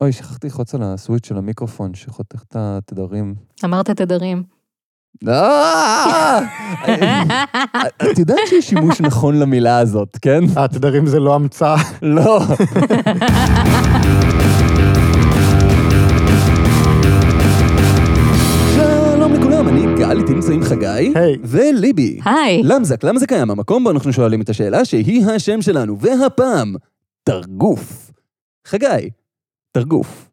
אוי, שכחתי ללחוץ על הסוויץ' של המיקרופון שחותך את התדרים. אמרת תדרים. אה! את יודעת שיש שימוש נכון למילה הזאת, כן? התדרים זה לא המצאה. לא. שלום לכולם, אני גל, איתי נמצאים חגי. היי. וליבי. היי. למזק, למה זה קיים? המקום בו אנחנו שואלים את השאלה שהיא השם שלנו, והפעם, תרגוף. חגי, תרגוף.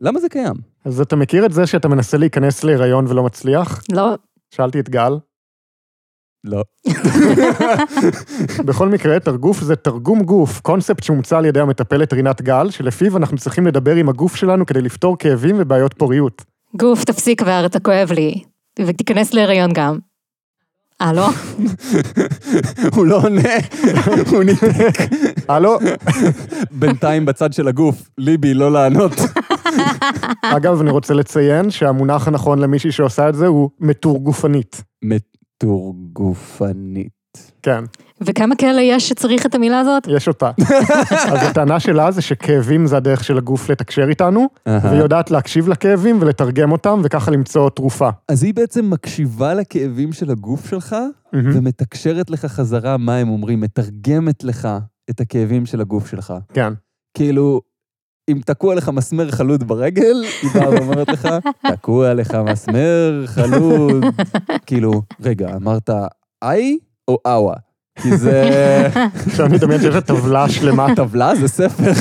למה זה קיים? אז אתה מכיר את זה שאתה מנסה להיכנס להיריון ולא מצליח? לא, שאלתי את גל. לא. בכל מקרה, תרגוף זה תרגום גוף, קונספט שהומצא על ידי המטפלת רינת גל, שלפיו אנחנו צריכים לדבר עם הגוף שלנו כדי לפתור כאבים ובעיות פוריות. גוף, תפסיק כבר, אתה כואב לי. ותיכנס להיריון גם. אה, לא? הוא לא עונה, הוא ניתק. הלו? בינתיים בצד של הגוף, ליבי, לא לענות. אגב, אני רוצה לציין שהמונח הנכון למישהי שעושה את זה הוא מתורגופנית. מתורגופנית. כן, וכמה כאלה יש שצריך את המילה הזאת? יש אותה. אז הטענה שלה זה שכאבים זה הדרך של הגוף לתקשר איתנו. והיא יודעת להקשיב לכאבים ולתרגם אותם, וככה למצוא תרופה. אז היא בעצם מקשיבה לכאבים של הגוף שלך, ומתקשרת לך חזרה מה הם אומרים, מתרגמת לך את הכאבים של הגוף שלך. כן. כאילו, אם תקוע לך מסמר חלוד ברגל, היא באה ואומרת לך, תקוע לך מסמר חלוד. כאילו, רגע, אמרת איי או אאווה? כי זה... עכשיו אני מדמיין שיש לה טבלה שלמה. טבלה זה ספר.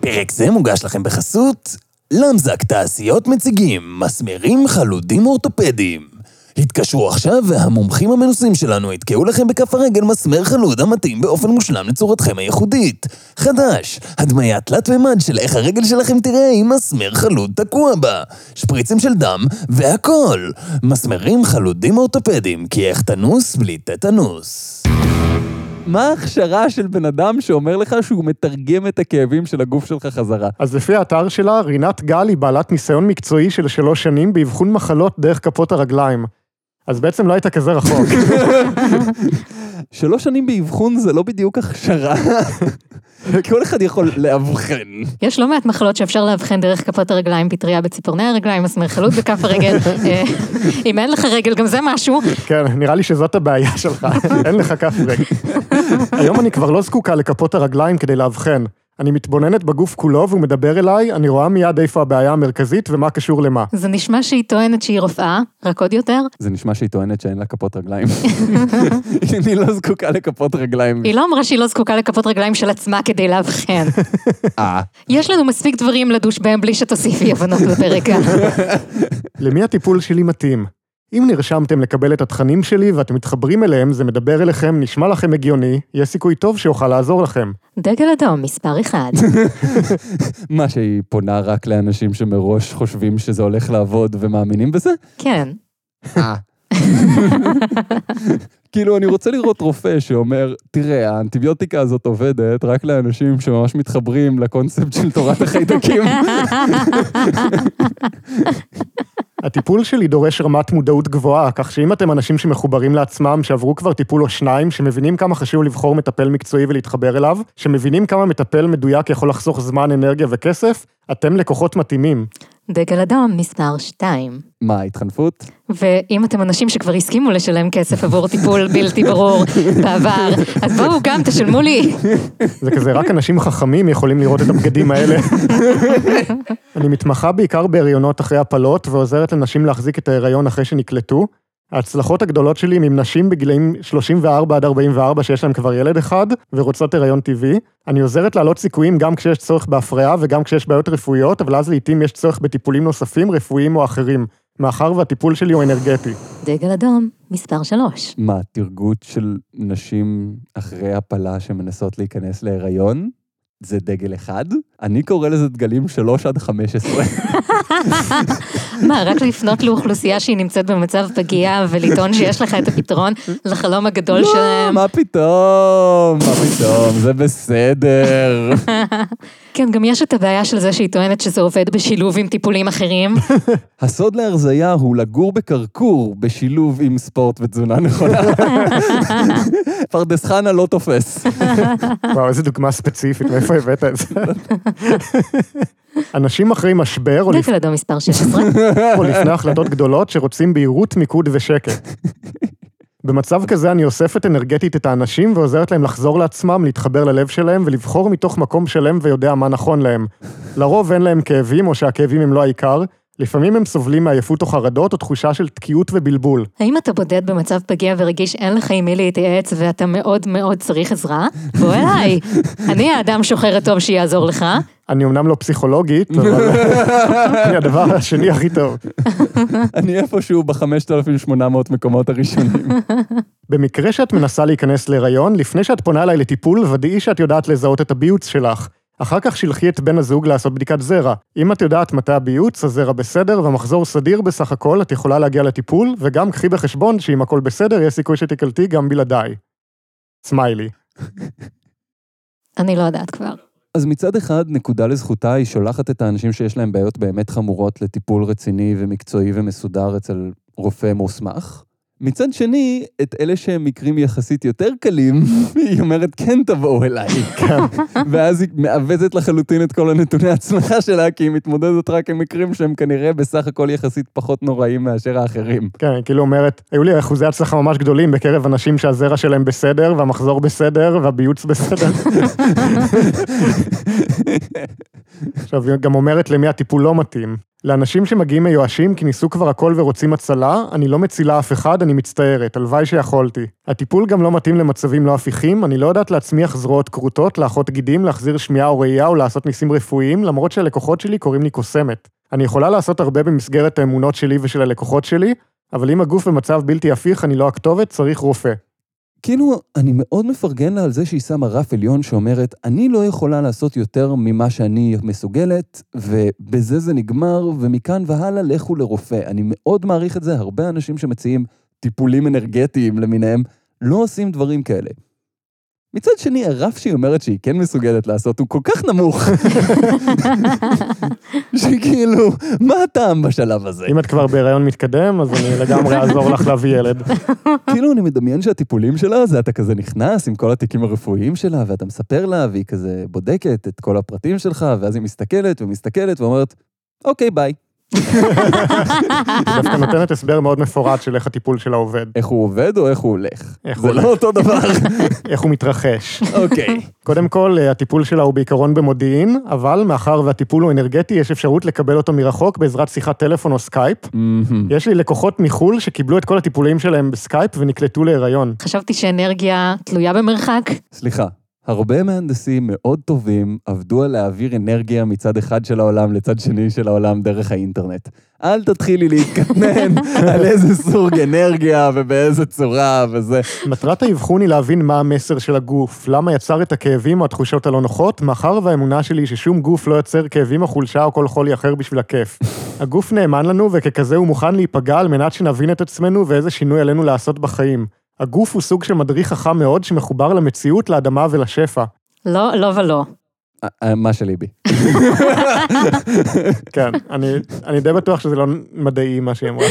פרק זה מוגש לכם בחסות למזק תעשיות מציגים מסמרים חלודים אורתופדיים. התקשרו עכשיו והמומחים המנוסים שלנו יתקעו לכם בכף הרגל מסמר חלוד המתאים באופן מושלם לצורתכם הייחודית. חדש, הדמיית תלת מימד של איך הרגל שלכם תראה עם מסמר חלוד תקוע בה. שפריצים של דם והכל. מסמרים חלודים אורתופדיים, כי איך תנוס בלי טטנוס. מה ההכשרה של בן אדם שאומר לך שהוא מתרגם את הכאבים של הגוף שלך חזרה? אז לפי האתר שלה, רינת גל היא בעלת ניסיון מקצועי של שלוש שנים באבחון מחלות דרך כפות הרגליים. אז בעצם לא היית כזה רחוק. שלוש שנים באבחון זה לא בדיוק הכשרה. כל אחד יכול לאבחן. יש לא מעט מחלות שאפשר לאבחן דרך כפות הרגליים, פטריה בציפורני הרגליים, מסמר חלוט בכף הרגל. אה, אם אין לך רגל, גם זה משהו. כן, נראה לי שזאת הבעיה שלך, אין לך כף רגל. היום אני כבר לא זקוקה לכפות הרגליים כדי לאבחן. אני מתבוננת בגוף כולו והוא מדבר אליי, אני רואה מיד איפה הבעיה המרכזית ומה קשור למה. זה נשמע שהיא טוענת שהיא רופאה, רק עוד יותר. זה נשמע שהיא טוענת שאין לה כפות רגליים. אני לא זקוקה לכפות רגליים. היא לא אמרה שהיא לא זקוקה לכפות רגליים של עצמה כדי לאבחן. אה, יש לנו מספיק דברים לדוש בהם בלי שתוסיפי הבנות לפרק ה... למי הטיפול שלי מתאים? אם נרשמתם לקבל את התכנים שלי ואתם מתחברים אליהם, זה מדבר אליכם, נשמע לכם הגיוני, יש סיכוי טוב שאוכל לעזור לכם. דגל אדום, מספר אחד. מה שהיא פונה רק לאנשים שמראש חושבים שזה הולך לעבוד ומאמינים בזה? כן. אה. כאילו, אני רוצה לראות רופא שאומר, תראה, האנטיביוטיקה הזאת עובדת רק לאנשים שממש מתחברים לקונספט של תורת החיידקים. הטיפול שלי דורש רמת מודעות גבוהה, כך שאם אתם אנשים שמחוברים לעצמם, שעברו כבר טיפול או שניים, שמבינים כמה חשוב לבחור מטפל מקצועי ולהתחבר אליו, שמבינים כמה מטפל מדויק יכול לחסוך זמן, אנרגיה וכסף, אתם לקוחות מתאימים. דגל אדום, מספר שתיים. מה, התחנפות? ואם אתם אנשים שכבר הסכימו לשלם כסף עבור טיפול בלתי ברור בעבר, אז בואו גם תשלמו לי. זה כזה, רק אנשים חכמים יכולים לראות את הבגדים האלה. אני מתמחה בעיקר בהריונות אחרי הפלות, ועוזרת לנשים להחזיק את ההיריון אחרי שנקלטו. ההצלחות הגדולות שלי הן עם נשים בגילאים 34 עד 44 שיש להם כבר ילד אחד, ורוצות הריון טבעי. אני עוזרת להעלות סיכויים גם כשיש צורך בהפריה וגם כשיש בעיות רפואיות, אבל אז לעיתים יש צורך בטיפולים נוספים, רפואיים או אחרים. מאחר והטיפול שלי הוא אנרגטי. דגל אדום, מספר שלוש. מה, תרגות של נשים אחרי הפלה שמנסות להיכנס להיריון? זה דגל אחד? אני קורא לזה דגלים שלוש עד חמש עשרה. מה, רק לפנות לאוכלוסייה שהיא נמצאת במצב פגיע ולטעון שיש לך את הפתרון לחלום הגדול לא, שלהם? מה פתאום, מה פתאום, זה בסדר. כן, גם יש את הבעיה של זה שהיא טוענת שזה עובד בשילוב עם טיפולים אחרים. הסוד להרזייה הוא לגור בקרקור בשילוב עם ספורט ותזונה נכונה. פרדס חנה לא תופס. וואו, איזה דוגמה ספציפית, מאיפה הבאת את זה? אנשים אחרי משבר, או לפ- דקל אדום מספר 16. או לפני החלטות גדולות שרוצים בהירות, מיקוד ושקט. במצב כזה אני אוספת אנרגטית את האנשים ועוזרת להם לחזור לעצמם, להתחבר ללב שלהם ולבחור מתוך מקום שלם ויודע מה נכון להם. לרוב אין להם כאבים או שהכאבים הם לא העיקר, לפעמים הם סובלים מעייפות או חרדות או תחושה של תקיעות ובלבול. האם אתה בודד במצב פגיע ורגיש אין לך עם מי להתייעץ ואתה מאוד מאוד צריך עזרה? בוא אליי. אני האדם שוחר הטוב שיעזור לך. אני אמנם לא פסיכולוגית, אבל אני הדבר השני הכי טוב. אני איפשהו ב-5,800 מקומות הראשונים. במקרה שאת מנסה להיכנס להיריון, לפני שאת פונה אליי לטיפול, ודאי שאת יודעת לזהות את הביוץ שלך. אחר כך שלחי את בן הזוג לעשות בדיקת זרע. אם את יודעת מתי הביוץ, הזרע בסדר והמחזור סדיר בסך הכל, את יכולה להגיע לטיפול, וגם קחי בחשבון שאם הכל בסדר, יש סיכוי שתיקלטי גם בלעדיי. סמיילי. אני לא יודעת כבר. אז מצד אחד, נקודה לזכותה, היא שולחת את האנשים שיש להם בעיות באמת חמורות לטיפול רציני ומקצועי ומסודר אצל רופא מוסמך. מצד שני, את אלה שהם מקרים יחסית יותר קלים, היא אומרת, כן תבואו אליי. ואז היא מעוותת לחלוטין את כל הנתוני הצמחה שלה, כי היא מתמודדת רק עם מקרים שהם כנראה בסך הכל יחסית פחות נוראים מאשר האחרים. כן, כאילו אומרת, היו לי אחוזי הצלחה ממש גדולים בקרב אנשים שהזרע שלהם בסדר, והמחזור בסדר, והביוץ בסדר. עכשיו, היא גם אומרת למי הטיפול לא מתאים. לאנשים שמגיעים מיואשים כי ניסו כבר הכל ורוצים הצלה, אני לא מצילה אף אחד, אני מצטערת, הלוואי שיכולתי. הטיפול גם לא מתאים למצבים לא הפיכים, אני לא יודעת להצמיח זרועות כרותות, לאחות גידים, להחזיר שמיעה או ראייה או לעשות ניסים רפואיים, למרות שהלקוחות שלי קוראים לי קוסמת. אני יכולה לעשות הרבה במסגרת האמונות שלי ושל הלקוחות שלי, אבל אם הגוף במצב בלתי הפיך, אני לא הכתובת, צריך רופא. כאילו, אני מאוד מפרגן לה על זה שהיא שמה רף עליון שאומרת, אני לא יכולה לעשות יותר ממה שאני מסוגלת, ובזה זה נגמר, ומכאן והלאה לכו לרופא. אני מאוד מעריך את זה, הרבה אנשים שמציעים טיפולים אנרגטיים למיניהם, לא עושים דברים כאלה. מצד שני, הרף שהיא אומרת שהיא כן מסוגלת לעשות הוא כל כך נמוך, שכאילו, מה הטעם בשלב הזה? אם את כבר בהיריון מתקדם, אז אני לגמרי אעזור לך להביא ילד. כאילו, אני מדמיין שהטיפולים שלה זה אתה כזה נכנס עם כל התיקים הרפואיים שלה, ואתה מספר לה, והיא כזה בודקת את כל הפרטים שלך, ואז היא מסתכלת ומסתכלת ואומרת, אוקיי, ביי. היא דווקא נותנת הסבר מאוד מפורט של איך הטיפול שלה עובד, איך הוא עובד או איך הוא הולך? איך זה הוא לא אותו דבר. איך הוא מתרחש. אוקיי. קודם כל, אה, הטיפול שלה הוא בעיקרון במודיעין, אבל מאחר והטיפול הוא אנרגטי, יש אפשרות לקבל אותו מרחוק בעזרת שיחת טלפון או סקייפ. יש לי לקוחות מחו"ל שקיבלו את כל הטיפולים שלהם בסקייפ ונקלטו להיריון. חשבתי שאנרגיה תלויה במרחק. סליחה, הרבה מהנדסים מאוד טובים עבדו על להעביר אנרגיה מצד אחד של העולם לצד שני של העולם דרך האינטרנט. אל תתחילי להתכנן על איזה סוג אנרגיה ובאיזה צורה וזה. מטרת האבחון היא להבין מה המסר של הגוף, למה יצר את הכאבים או התחושות הלא נוחות, מאחר והאמונה שלי היא ששום גוף לא יוצר כאבים או חולשה או כל חולי אחר בשביל הכיף. הגוף נאמן לנו וככזה הוא מוכן להיפגע על מנת שנבין את עצמנו ואיזה שינוי עלינו לעשות בחיים. הגוף הוא סוג של מדריך חכם מאוד שמחובר למציאות, לאדמה ולשפע. לא, לא ולא. אה, אה, מה שליבי. כן, אני, אני די בטוח שזה לא מדעי מה שהיא אמרה.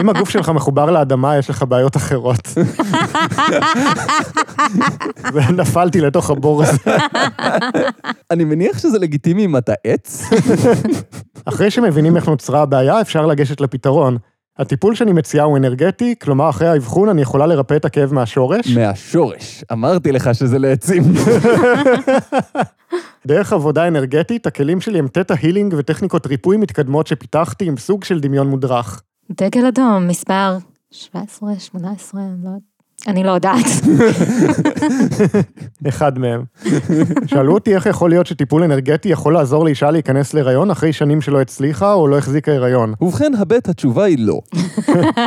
אם הגוף שלך מחובר לאדמה, יש לך בעיות אחרות. ונפלתי לתוך הבור הזה. אני מניח שזה לגיטימי אם אתה עץ. אחרי שמבינים איך נוצרה הבעיה, אפשר לגשת לפתרון. הטיפול שאני מציעה הוא אנרגטי, כלומר אחרי האבחון אני יכולה לרפא את הכאב מהשורש. מהשורש. אמרתי לך שזה לעצים. דרך עבודה אנרגטית, הכלים שלי הם תטא הילינג וטכניקות ריפוי מתקדמות שפיתחתי עם סוג של דמיון מודרך. דגל אדום, מספר 17, 18, אני לא- אני לא יודעת. אחד מהם. שאלו אותי איך יכול להיות שטיפול אנרגטי יכול לעזור לאישה להיכנס להיריון אחרי שנים שלא הצליחה או לא החזיקה הריון. ובכן, הבט, התשובה היא לא.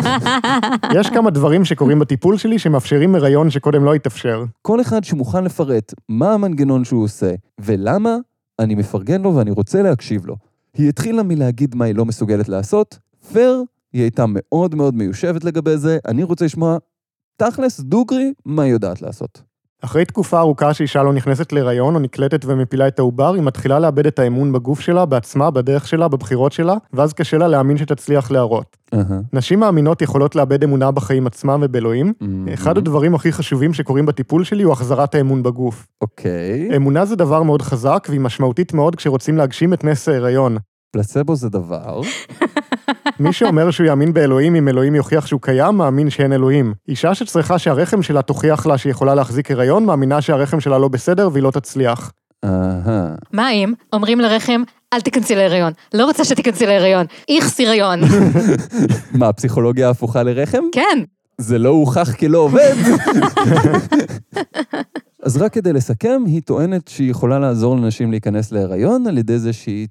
יש כמה דברים שקורים בטיפול שלי שמאפשרים הריון שקודם לא התאפשר. כל אחד שמוכן לפרט מה המנגנון שהוא עושה ולמה, אני מפרגן לו ואני רוצה להקשיב לו. היא התחילה מלהגיד מה היא לא מסוגלת לעשות, פייר, היא הייתה מאוד מאוד מיושבת לגבי זה, אני רוצה לשמוע תכלס דוגרי מה היא יודעת לעשות. אחרי תקופה ארוכה שאישה לא נכנסת להיריון או נקלטת ומפילה את העובר, היא מתחילה לאבד את האמון בגוף שלה, בעצמה, בדרך שלה, בבחירות שלה, ואז קשה לה להאמין שתצליח להראות. אהה. נשים מאמינות יכולות לאבד אמונה בחיים עצמם ובאלוהים. אחד הדברים הכי חשובים שקורים בטיפול שלי הוא החזרת האמון בגוף. אוקיי. אמונה זה דבר מאוד חזק והיא משמעותית מאוד כשרוצים להגשים את נס ההיריון. פלסבו זה דבר. מי שאומר שהוא יאמין באלוהים אם אלוהים יוכיח שהוא קיים, מאמין שאין אלוהים. אישה שצריכה שהרחם שלה תוכיח לה שהיא יכולה להחזיק הריון, מאמינה שהרחם שלה לא בסדר והיא לא תצליח. אהה. מה אם אומרים לרחם, אל תיכנסי להיריון, לא רוצה שתיכנסי להיריון, איכס הריון. מה, פסיכולוגיה הפוכה לרחם? כן, זה לא הוכח כלא עובד. אז רק כדי לסכם, היא טוענת שהיא יכולה לעזור לנשים להיכנס להיריון על ידי זה שהיא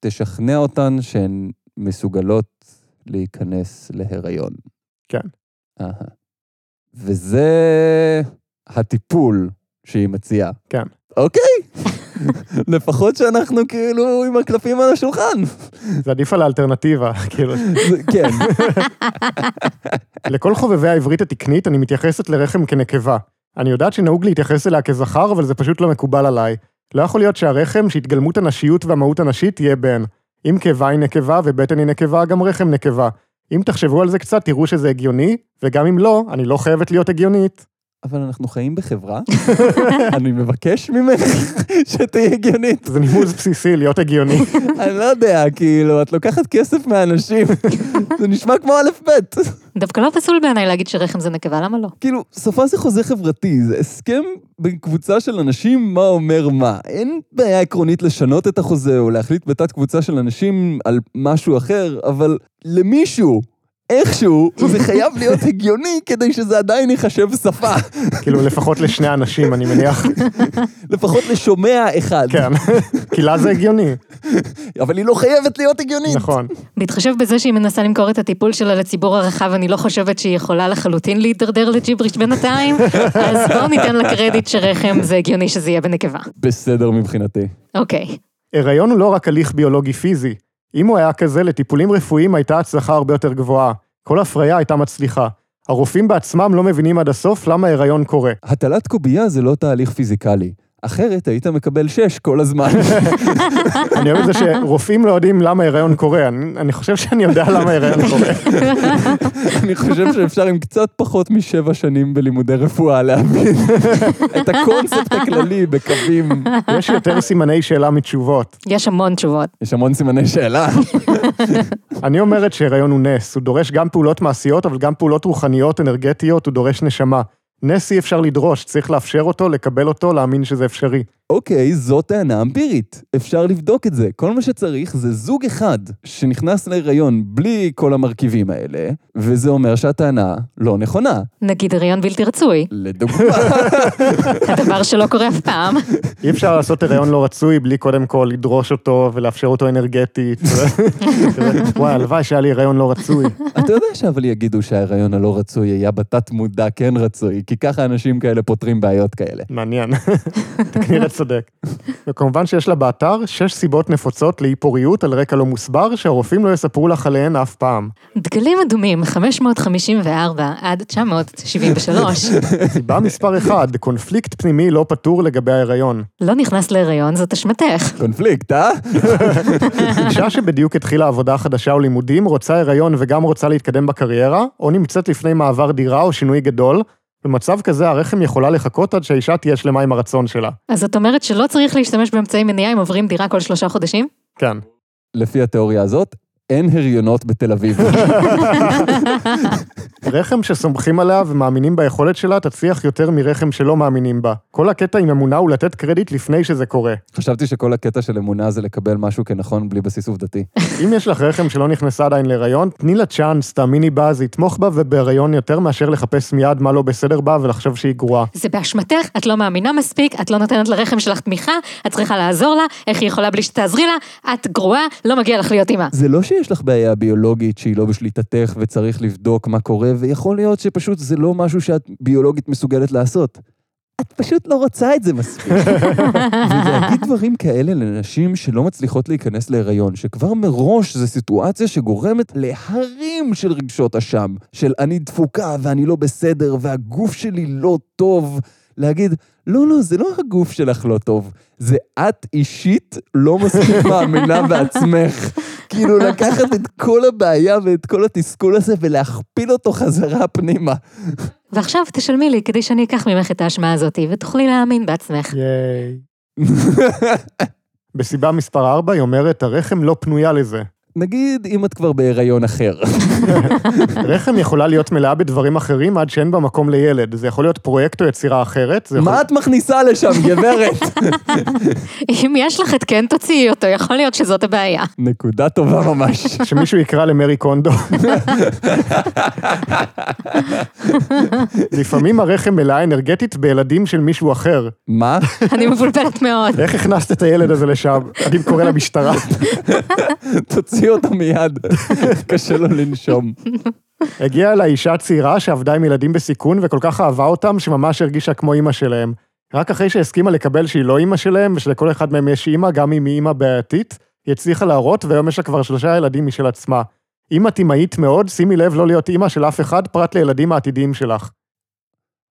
תשכנע אותן שהן מסוגלות להיכנס להיריון. כן. אהה. וזה הטיפול שהיא מציעה. כן. אוקיי. לפחות שאנחנו כאילו עם הקלפים על השולחן. זה עדיף על האלטרנטיבה, כאילו. זה- כן. לכל חובבי העברית התקנית אני מתייחסת לרחם כנקבה. אני יודעת שנהוג להתייחס אליה כזכר, אבל זה פשוט לא מקובל עליי. לא יכול להיות שהרחם, שהתגלמות הנשיות והמהות הנשית, תהיה בן. אם קיבה היא נקבה ובטן היא נקבה, גם רחם נקבה. אם תחשבו על זה קצת, תראו שזה הגיוני, וגם אם לא, אני לא חייבת להיות הגיונית. אבל אנחנו חיים בחברה. אני מבקש ממך שתהיה הגיונית. זה נימוס בסיסי, להיות הגיוני. אני לא יודע, כאילו, את לוקחת כסף מאנשים. זה נשמע כמו א' ב'. דווקא לא פסול בעיניי להגיד שרחם זה נקבה, למה לא? כאילו, שפה זה חוזה חברתי, זה הסכם בין קבוצה של אנשים מה אומר מה. אין בעיה עקרונית לשנות את החוזה או להחליט בתת קבוצה של אנשים על משהו אחר, אבל למישהו, איכשהו, זה חייב להיות הגיוני כדי שזה עדיין ייחשב שפה. כאילו, לפחות לשני אנשים, אני מניח. לפחות לשומע אחד. כן. כי לה זה הגיוני. אבל היא לא חייבת להיות הגיונית. נכון. בהתחשב בזה שהיא מנסה למכור את הטיפול שלה לציבור הרחב, אני לא חושבת שהיא יכולה לחלוטין להידרדר לג'יבריש בינתיים, אז בואו ניתן לה קרדיט שרחם זה הגיוני שזה יהיה בנקבה. בסדר מבחינתי. אוקיי. הריון הוא לא רק הליך ביולוגי פיזי. אם הוא היה כזה, לטיפולים רפואיים הייתה הצלחה הרבה יותר גבוהה. כל הפריה הייתה מצליחה. הרופאים בעצמם לא מבינים עד הסוף למה הריון קורה. הטלת קובייה זה לא תהליך פיזיקלי. אחרת היית מקבל שש כל הזמן. אני אוהב את זה שרופאים לא יודעים למה הריון קורה. אני, חושב שאני יודע למה הריון קורה. אני חושב שאפשר עם קצת פחות משבע שנים בלימודי רפואה להבין את הקונספט הכללי בקווים. יש יותר סימני שאלה מתשובות. יש המון תשובות. יש המון סימני שאלה. אני אומרת שהריון הוא נס, הוא דורש גם פעולות מעשיות, אבל גם פעולות רוחניות, אנרגטיות, הוא דורש נשמה. נס אי אפשר לדרוש, צריך לאפשר אותו, לקבל אותו, להאמין שזה אפשרי. אוקיי, זו טענה אמפירית. אפשר לבדוק את זה. כל מה שצריך זה זוג אחד שנכנס להיריון בלי כל המרכיבים האלה, וזה אומר שהטענה לא נכונה. נגיד הריון בלתי רצוי, לדוגמה. הדבר שלא קורה אף פעם. אי אפשר לעשות הריון לא רצוי בלי קודם כל לדרוש אותו ולאפשר אותו אנרגטית. וואי, הלוואי שהיה לי הריון לא רצוי. אתה יודע שאבל יגידו שההיריון הלא רצוי היה בתת מודע כן רצוי, כי ככה אנשים כאלה פותרים בעיות כאלה. מעניין. צודק. וכמובן שיש לה באתר שש סיבות נפוצות לאי פוריות על רקע לא מוסבר, שהרופאים לא יספרו לך עליהן אף פעם. דגלים אדומים 554 עד 973. סיבה מספר 1, קונפליקט פנימי לא פתור לגבי ההיריון. לא נכנס להיריון, זאת אשמתך. קונפליקט, אה? אישה שבדיוק התחילה עבודה חדשה או לימודים, רוצה הריון וגם רוצה להתקדם בקריירה, או נמצאת לפני מעבר דירה או שינוי גדול, במצב כזה הרחם יכולה לחכות עד שהאישה תהיה שלמה עם הרצון שלה. אז זאת אומרת שלא צריך להשתמש באמצעי מניעה אם עוברים דירה כל שלושה חודשים? כן. לפי התיאוריה הזאת, אין הריונות בתל אביב. רחם שסומכים עליה ומאמינים ביכולת שלה, תצליח יותר מרחם שלא מאמינים בה. כל הקטע עם אמונה הוא לתת קרדיט לפני שזה קורה. חשבתי שכל הקטע של אמונה זה לקבל משהו כנכון בלי בסיס עובדתי. אם יש לך רחם שלא נכנסה עדיין להיריון, תני לה צ'אנס, תאמיני בה, זה יתמוך בה ובהיריון יותר מאשר לחפש מיד מה לא בסדר בה ולחשוב שהיא גרועה. זה באשמתך, את לא מאמינה מספיק, את לא נותנת לרחם שלך תמיכה, את צריכה לעזור לה, איך היא יכולה בלי שתעזרי לה, את גרועה, לא מגיע לך להיות אימא. זה לא שיש לך בעיה ביולוגית שהיא לא בשליטתך וצריך לבדוק מה קורה, ויכול להיות שפשוט זה לא משהו שאת ביולוגית מסוגלת לעשות. את פשוט לא רוצה את זה מספיק. ולהגיד דברים כאלה לנשים שלא מצליחות להיכנס להיריון, שכבר מראש זו סיטואציה שגורמת להרים של רגשות אשם, של אני דפוקה ואני לא בסדר והגוף שלי לא טוב, להגיד, לא, לא, זה לא הגוף שלך לא טוב, זה את אישית לא מספיק מאמינה בעצמך. כאילו, לקחת את כל הבעיה ואת כל התסכול הזה ולהכפיל אותו חזרה פנימה. ועכשיו תשלמי לי כדי שאני אקח ממך את האשמה הזאת, ותוכלי להאמין בעצמך. ייי. בסיבה מספר 4 היא אומרת, הרחם לא פנויה לזה. נגיד, אם את כבר בהיריון אחר. רחם יכולה להיות מלאה בדברים אחרים עד שאין בה מקום לילד. זה יכול להיות פרויקט או יצירה אחרת. זה יכול... מה את מכניסה לשם, גברת? אם יש לך התקן, תוציאי אותו, יכול להיות שזאת הבעיה. נקודה טובה ממש. שמישהו יקרא למרי קונדו. לפעמים הרחם מלאה אנרגטית בילדים של מישהו אחר. מה? אני מבולבלת מאוד. איך הכנסת את הילד הזה לשם? אני קורא למשטרה. תוציא אותו מיד. קשה לו לנשום. הגיעה אליי אישה צעירה שעבדה עם ילדים בסיכון וכל כך אהבה אותם שממש הרגישה כמו אימא שלהם. רק אחרי שהסכימה לקבל שהיא לא אימא שלהם ושלכל אחד מהם יש אימא, גם אם היא אימא בעייתית, היא הצליחה להראות והיום יש לה כבר שלושה ילדים משל עצמה. אם את אימהית מאוד, שימי לב לא להיות אימא של אף אחד פרט לילדים העתידיים שלך.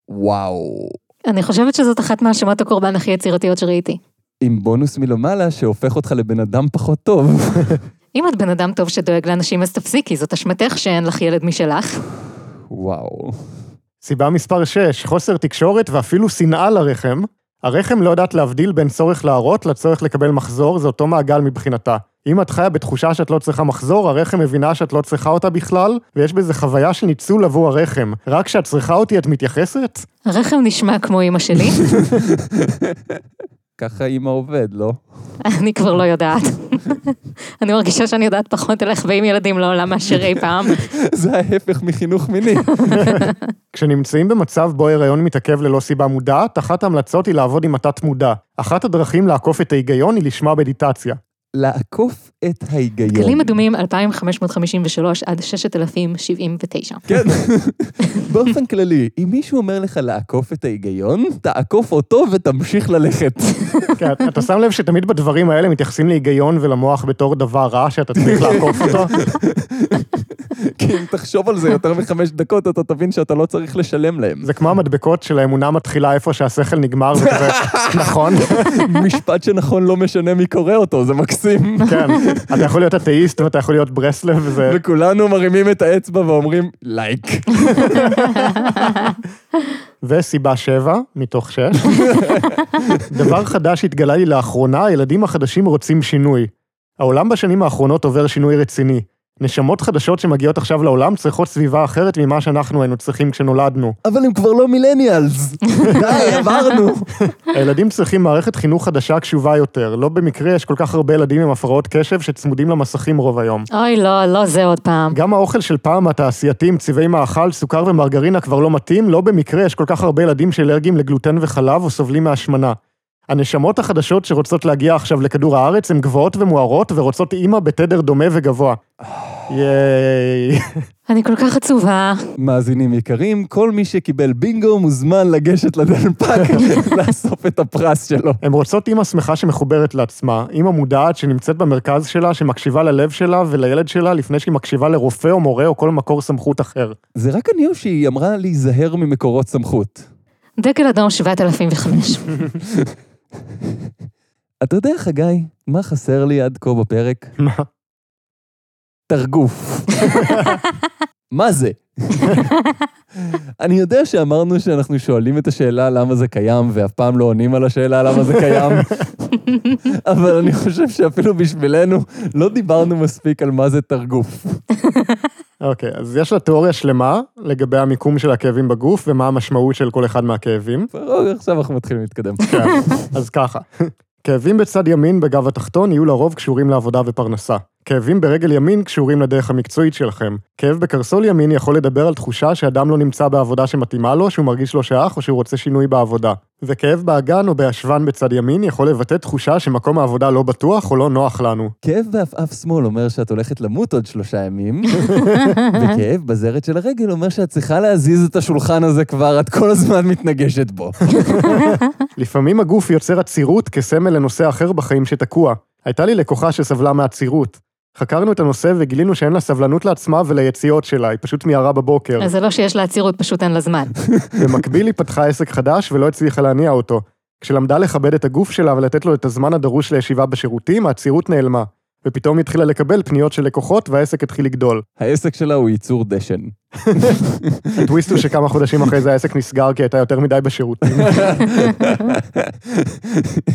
וואו. אני חושבת שזאת אחת מהאשמות הקורבן הכי יצירתיות שראיתי. עם בונוס מלמעלה שהופך אותך לבן אדם פחות טוב. אם את בן אדם טוב שדואג לאנשים, אז תפסיקי, זאת אשמתך שאין לך ילד משלך. וואו. סיבה מספר 6, חוסר תקשורת ואפילו שנאה לרחם. הרחם לא יודעת להבדיל בין צורך להראות לצורך לקבל מחזור, זה אותו מעגל מבחינתה. אם את חיה בתחושה שאת לא צריכה מחזור, הרחם מבינה שאת לא צריכה אותה בכלל, ויש בזה חוויה של ניצול עבור הרחם. רק כשאת צריכה אותי את מתייחסת? הרחם נשמע כמו אימא שלי, ככה אימא עובד, לא? אני כבר לא יודעת. אני מרגישה שאני יודעת פחות על איך באים ילדים לעולם מאשר אי פעם. זה ההפך מחינוך מיני. כשנמצאים במצב בו הריון מתעכב ללא סיבה מודעת, אחת ההמלצות היא לעבוד עם התת-מודע. אחת הדרכים לעקוף את ההיגיון היא לשמוע מדיטציה. לעקוף את ההיגיון. גלים אדומים 2553 עד 6079. כן. באופן כללי, אם מישהו אומר לך לעקוף את ההיגיון, תעקוף אותו ותמשיך ללכת. כן, אתה שם לב שתמיד בדברים האלה מתייחסים להיגיון ולמוח בתור דבר רע שאתה צריך לעקוף אותו? כי אם תחשוב על זה יותר מחמש דקות, אתה תבין שאתה לא צריך לשלם להם. זה כמו המדבקות של האמונה מתחילה איפה שהשכל נגמר, וכזה, נכון? משפט שנכון לא משנה מי קורא אותו, זה מקסים. כן. אתה יכול להיות אתאיסט ואתה יכול להיות ברסלב, וזה... וכולנו מרימים את האצבע ואומרים לייק. וסיבה שבע, מתוך שש. דבר חדש התגלה לי לאחרונה, הילדים החדשים רוצים שינוי. העולם בשנים האחרונות עובר שינוי רציני. נשמות חדשות שמגיעות עכשיו לעולם צריכות סביבה אחרת ממה שאנחנו היינו צריכים כשנולדנו. אבל הם כבר לא מילניאלס. די, עברנו. הילדים צריכים מערכת חינוך חדשה קשובה יותר. לא במקרה יש כל כך הרבה ילדים עם הפרעות קשב שצמודים למסכים רוב היום. אוי, לא, לא זה עוד פעם. גם האוכל של פעם, התעשייתים, צבעי מאכל, סוכר ומרגרינה כבר לא מתאים, לא במקרה יש כל כך הרבה ילדים שאלרגיים לגלוטן וחלב או סובלים מהשמנה. הנשמות החדשות שרוצות להגיע עכשיו לכדור הארץ הן גבוהות ומוארות ורוצות אימא בתדר דומה וגבוה. ייי. אני כל כך עצובה. מאזינים יקרים, כל מי שקיבל בינגו מוזמן לגשת לדלפק לאסוף את הפרס שלו. הן רוצות אימא שמחה שמחוברת לעצמה, אימא מודעת שנמצאת במרכז שלה, שמקשיבה ללב שלה ולילד שלה לפני שהיא מקשיבה לרופא או מורה או כל מקור סמכות אחר. זה רק אני או שהיא אמרה להיזהר ממקורות סמכות. דגל אדום 7005. אתה יודע, חגי, מה חסר לי עד כה בפרק? מה? תרגוף. מה זה? אני יודע שאמרנו שאנחנו שואלים את השאלה למה זה קיים, ואף פעם לא עונים על השאלה למה זה קיים, אבל אני חושב שאפילו בשבילנו לא דיברנו מספיק על מה זה תרגוף. אוקיי, אז יש לה תיאוריה שלמה לגבי המיקום של הכאבים בגוף ומה המשמעות של כל אחד מהכאבים. עכשיו אנחנו מתחילים להתקדם. כן, אז ככה. כאבים בצד ימין בגב התחתון יהיו לרוב קשורים לעבודה ופרנסה. כאבים ברגל ימין קשורים לדרך המקצועית שלכם. כאב בקרסול ימין יכול לדבר על תחושה שאדם לא נמצא בעבודה שמתאימה לו, שהוא מרגיש לא שייך או שהוא רוצה שינוי בעבודה. וכאב באגן או בישבן בצד ימין יכול לבטא תחושה שמקום העבודה לא בטוח או לא נוח לנו. כאב בעפעף שמאל אומר שאת הולכת למות עוד שלושה ימים, וכאב בזרת של הרגל אומר שאת צריכה להזיז את השולחן הזה כבר, את כל הזמן מתנגשת בו. לפעמים הגוף יוצר עצירות כסמל לנושא אחר בחיים שתקוע. הייתה לי לקוחה שסבלה מעצירות. חקרנו את הנושא וגילינו שאין לה סבלנות לעצמה וליציאות שלה, היא פשוט מיהרה בבוקר. אז זה לא שיש לה עצירות, פשוט אין לה זמן. במקביל היא פתחה עסק חדש ולא הצליחה להניע אותו. כשלמדה לכבד את הגוף שלה ולתת לו את הזמן הדרוש לישיבה בשירותים, העצירות נעלמה. ופתאום היא התחילה לקבל פניות של לקוחות והעסק התחיל לגדול. העסק שלה הוא ייצור דשן. הטוויסט הוא שכמה חודשים אחרי זה העסק נסגר כי הייתה יותר מדי בשירותים.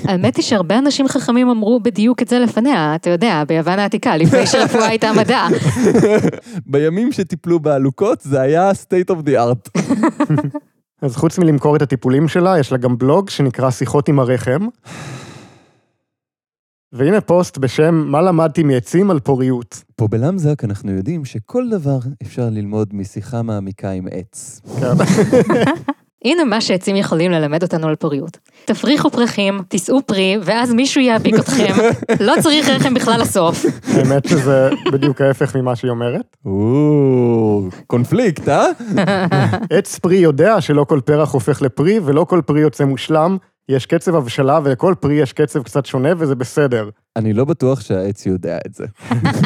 האמת היא שהרבה אנשים חכמים אמרו בדיוק את זה לפניה, אתה יודע, ביוון העתיקה, לפני שרפואה הייתה מדע. בימים שטיפלו בעלוקות זה היה state of the art. אז חוץ מלמכור את הטיפולים שלה, יש לה גם בלוג שנקרא שיחות עם הרחם. והנה פוסט בשם מה למדתי מעצים על פוריות. פה בלמזק אנחנו יודעים שכל דבר אפשר ללמוד משיחה מעמיקה עם עץ. כן. הנה מה שעצים יכולים ללמד אותנו על פוריות. תפריחו פרחים, תישאו פרי, ואז מישהו יאביק אתכם. לא צריך רחם בכלל לסוף. האמת שזה בדיוק ההפך ממה שהיא אומרת. או, קונפליקט, אה? עץ פרי יודע שלא כל פרח הופך לפרי ולא כל פרי יוצא מושלם. יש קצב הבשלה ולכל פרי יש קצב קצת שונה וזה בסדר. אני לא בטוח שהעץ יודע את זה.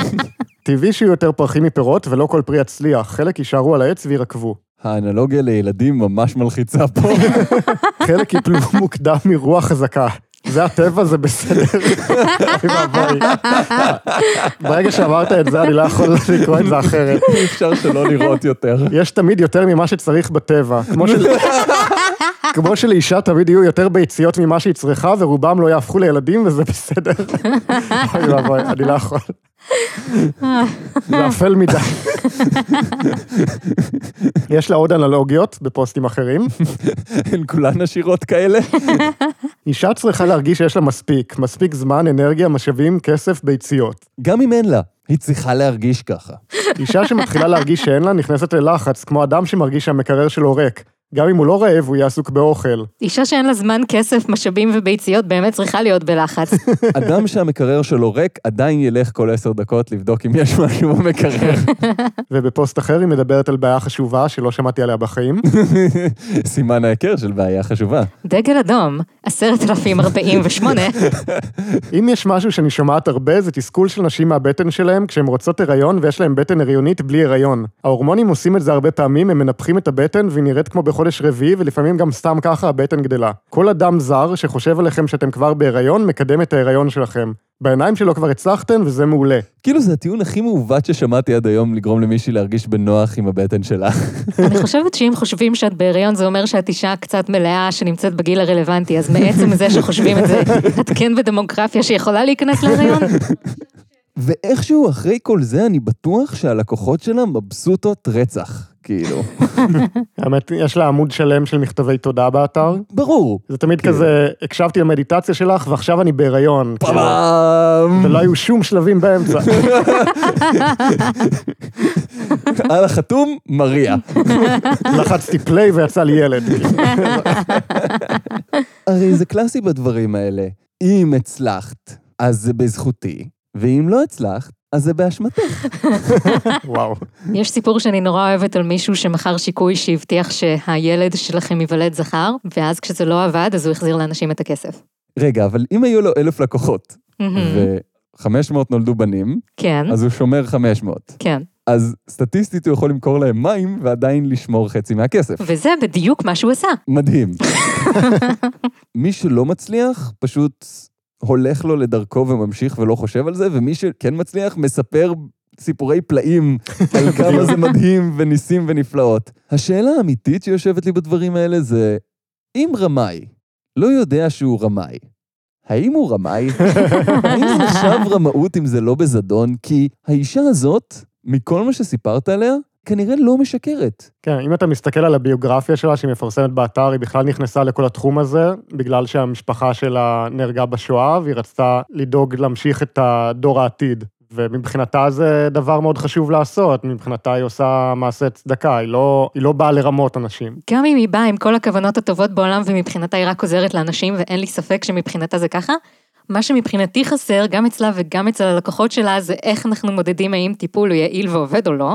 טבעי שיהיו יותר פרחים מפירות ולא כל פרי יצליח, חלק יישארו על העץ וירקבו. האנלוגיה לילדים ממש מלחיצה פה. חלק יפלו מוקדם מרוח חזקה. זה הטבע, זה בסדר. ברגע שאמרת את זה, אני לא יכול לקרוא את זה אחרת. אי אפשר שלא לראות יותר. יש תמיד יותר ממה שצריך בטבע. כמו של... כמו שלאישה תמיד יהיו יותר ביציות ממה שהיא צריכה, ורובם לא יהפכו לילדים, וזה בסדר. אוי ואבוי, אני לא יכול. זה אפל מדי. יש לה עוד אנלוגיות בפוסטים אחרים. הן כולן עשירות כאלה? אישה צריכה להרגיש שיש לה מספיק, מספיק זמן, אנרגיה, משאבים, כסף, ביציות. גם אם אין לה, היא צריכה להרגיש ככה. אישה שמתחילה להרגיש שאין לה, נכנסת ללחץ, כמו אדם שמרגיש שהמקרר שלו ריק. גם אם הוא לא רעב, הוא יהיה עסוק באוכל. אישה שאין לה זמן, כסף, משאבים וביציות באמת צריכה להיות בלחץ. אדם שהמקרר שלו ריק, עדיין ילך כל עשר דקות לבדוק אם יש משהו במקרר. ובפוסט אחר היא מדברת על בעיה חשובה שלא שמעתי עליה בחיים. סימן ההיכר של בעיה חשובה. דגל אדום, עשרת אלפים ארבעים ושמונה. אם יש משהו שאני שומעת הרבה, זה תסכול של נשים מהבטן שלהם כשהן רוצות הריון ויש להן בטן הריונית בלי הריון. ההורמונים עושים את זה הרבה פעמים, הם מנפחים את הבטן והיא נראית כמו בחודש רביעי, ולפעמים גם סתם ככה הבטן גדלה. כל אדם זר שחושב עליכם שאתם כבר בהיריון, מקדם את ההיריון שלכם. בעיניים שלו כבר הצלחתם וזה מעולה. כאילו זה הטיעון הכי מעוות ששמעתי עד היום לגרום למישהי להרגיש בנוח עם הבטן שלה. אני חושבת שאם חושבים שאת בהיריון, זה אומר שאת אישה קצת מלאה שנמצאת בגיל הרלוונטי, אז מעצם זה שחושבים את זה, את כן בדמוגרפיה שיכולה להיכנס להיריון? ואיכשהו אחרי כל זה אני בטוח שהלקוחות שלה מבסוטות רצח, כאילו. האמת, יש לה עמוד שלם של מכתבי תודה באתר. ברור. זה תמיד כזה, הקשבתי למדיטציה שלך ועכשיו אני בהיריון. כאילו, פעם. ולא היו שום שלבים באמצע. על החתום, מריה. לחצתי פליי ויצא לי ילד. הרי זה קלאסי בדברים האלה. אם הצלחת, אז זה בזכותי, ואם לא הצלחת, אז זה באשמתך. וואו. יש סיפור שאני נורא אוהבת על מישהו שמכר שיקוי שהבטיח שהילד שלכם ייוולד זכר, ואז כשזה לא עבד, אז הוא החזיר לאנשים את הכסף. רגע, אבל אם היו לו אלף לקוחות, מהמם. ו-500 נולדו בנים, כן, אז הוא שומר 500. כן. אז סטטיסטית הוא יכול למכור להם מים ועדיין לשמור חצי מהכסף. וזה בדיוק מה שהוא עשה. מדהים. מי שלא מצליח, פשוט הולך לו לדרכו וממשיך ולא חושב על זה, ומי שכן מצליח, מספר סיפורי פלאים על כמה זה מדהים וניסים ונפלאות. השאלה האמיתית שיושבת לי בדברים האלה זה, אם רמאי לא יודע שהוא רמאי, האם הוא רמאי? האם זה נחשב רמאות אם זה לא בזדון? כי האישה הזאת, מכל מה שסיפרת עליה, כנראה לא משקרת. כן, אם אתה מסתכל על הביוגרפיה שלה, שהיא מפרסמת באתר, היא בכלל נכנסה לכל התחום הזה, בגלל שהמשפחה שלה נהרגה בשואה, והיא רצתה לדאוג להמשיך את הדור העתיד. ומבחינתה זה דבר מאוד חשוב לעשות, מבחינתה היא עושה מעשה צדקה, היא לא, היא לא באה לרמות אנשים. גם אם היא באה עם כל הכוונות הטובות בעולם ומבחינתה היא רק עוזרת לאנשים ואין לי ספק שמבחינתה זה ככה, מה שמבחינתי חסר, גם אצלה וגם אצל הלקוחות שלה, זה איך אנחנו מודדים האם טיפול הוא יעיל ועובד או לא.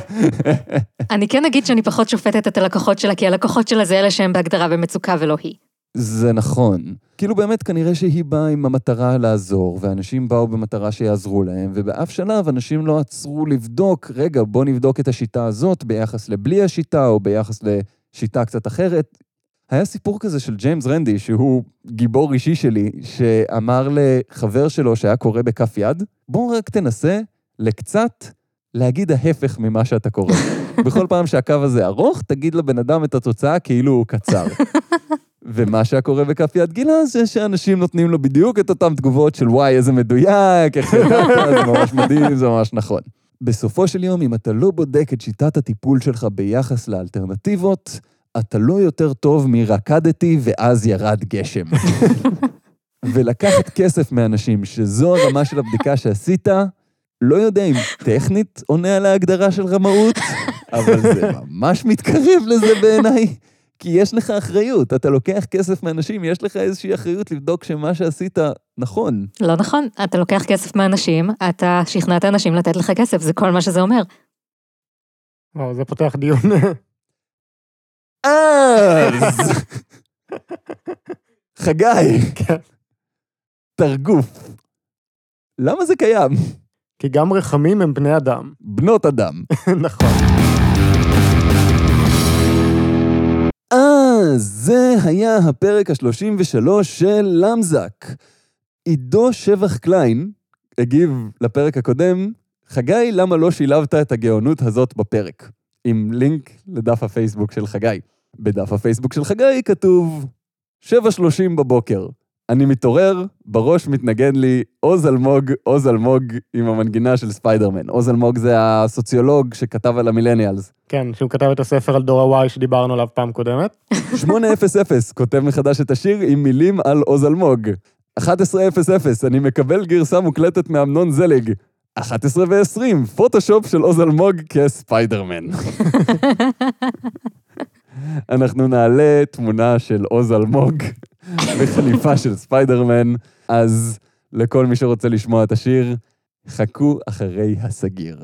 אני כן אגיד שאני פחות שופטת את הלקוחות שלה, כי הלקוחות שלה זה אלה שהם בהגדרה במצוקה ולא היא. זה נכון. כאילו באמת כנראה שהיא באה עם המטרה לעזור, ואנשים באו במטרה שיעזרו להם, ובאף שלב אנשים לא עצרו לבדוק, רגע, בוא נבדוק את השיטה הזאת ביחס לבלי השיטה, או ביחס לשיטה קצת אחרת. היה סיפור כזה של ג'יימס רנדי, שהוא גיבור אישי שלי, שאמר לחבר שלו שהיה קורא בכף יד, בוא רק תנסה לקצת להגיד ההפך ממה שאתה קורא. בכל פעם שהקו הזה ארוך, תגיד לבן אדם את התוצאה כאילו הוא קצר. ומה שהיה קורה בכף יד גילה זה שאנשים נותנים לו בדיוק את אותן תגובות של וואי, איזה מדויק, איך ידעת, זה ממש מדהים, זה ממש נכון. בסופו של יום, אם אתה לא בודק את שיטת הטיפול שלך ביחס לאלטרנטיבות, אתה לא יותר טוב מרקדתי ואז ירד גשם. ולקחת כסף מאנשים, שזו הרמה של הבדיקה שעשית, לא יודע אם טכנית עונה על ההגדרה של רמאות, אבל זה ממש מתקרב לזה בעיניי. כי יש לך אחריות, אתה לוקח כסף מאנשים, יש לך איזושהי אחריות לבדוק שמה שעשית נכון. לא נכון, אתה לוקח כסף מאנשים, אתה שכנעת אנשים לתת לך כסף, זה כל מה שזה אומר. וואו, זה פותח דיון. אז... חגי, כן. תרגוף. למה זה קיים? כי גם רחמים הם בני אדם. בנות אדם. נכון. אה, זה היה הפרק ה-33 של למזק. עידו שבח קליין הגיב לפרק הקודם, חגי, למה לא שילבת את הגאונות הזאת בפרק? עם לינק לדף הפייסבוק של חגי. בדף הפייסבוק של חגי כתוב, 7.30 בבוקר. אני מתעורר, בראש מתנגן לי עוז אלמוג, עוז אלמוג עם המנגינה של ספיידרמן. עוז אלמוג זה הסוציולוג שכתב על המילניאלס. כן, שהוא כתב את הספר על דור ה-Y שדיברנו עליו פעם קודמת. 800 כותב מחדש את השיר עם מילים על עוז אלמוג. 1100 אני מקבל גרסה מוקלטת מאמנון זליג. 11 ו-20, פוטושופ של עוז אלמוג כספיידרמן. אנחנו נעלה תמונה של עוז אלמוג וחליפה של ספיידרמן, אז לכל מי שרוצה לשמוע את השיר, חכו אחרי הסגיר.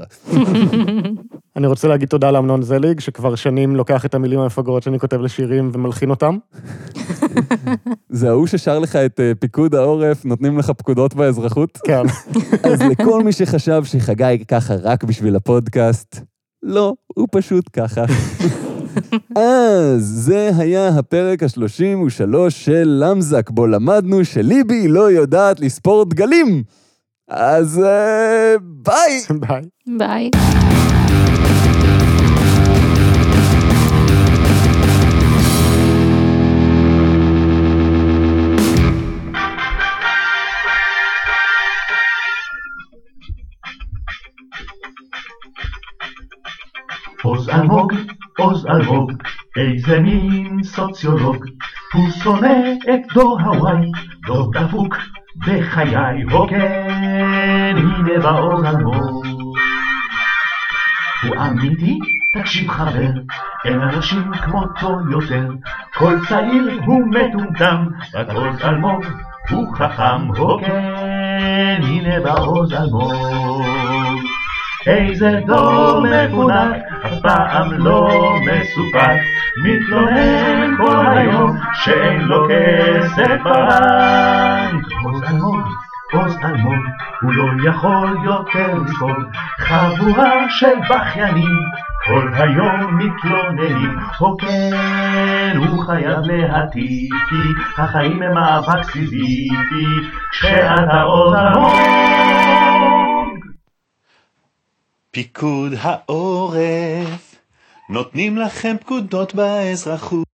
אני רוצה להגיד תודה לאמנון זליג, שכבר שנים לוקח את המילים המפגרות שאני כותב לשירים ומלחין אותם. זה ההוא ששר לך את אה, פיקוד העורף, נותנים לך פקודות באזרחות? כן. אז לכל מי שחשב שחגי ככה רק בשביל הפודקאסט, לא, הוא פשוט ככה. אז זה היה הפרק ה-33 של למזק, בו למדנו שליבי לא יודעת לספור דגלים. אז אה, ביי! ביי. ביי. עוז אלמוג, עוז אלמוג, איזה מין סוציולוג, הוא שונא את דור הוואי, דור דפוק בחיי, הוגן, הנה בא עוז אלמוג. הוא אמיתי, תקשיב חבר, אין אנשים כמותו יותר, כל צעיר הוא מטומטם, רק עוז אלמוג הוא חכם, הוגן, הנה בא עוז אלמוג. איזה דור מפונק, אף פעם לא מסופק, מתלונן כל היום שאין לו כסף בבנק. עוז אלמוג, עוז אלמוג, הוא לא יכול יותר לסבול, חבורה של בכיינים, כל היום מתלוננים, הוגן, הוא חייב להטיף, כי החיים הם מאבק סיזיפי, כשאתה עוז אלמוג. פיקוד העורף, נותנים לכם פקודות באזרחות.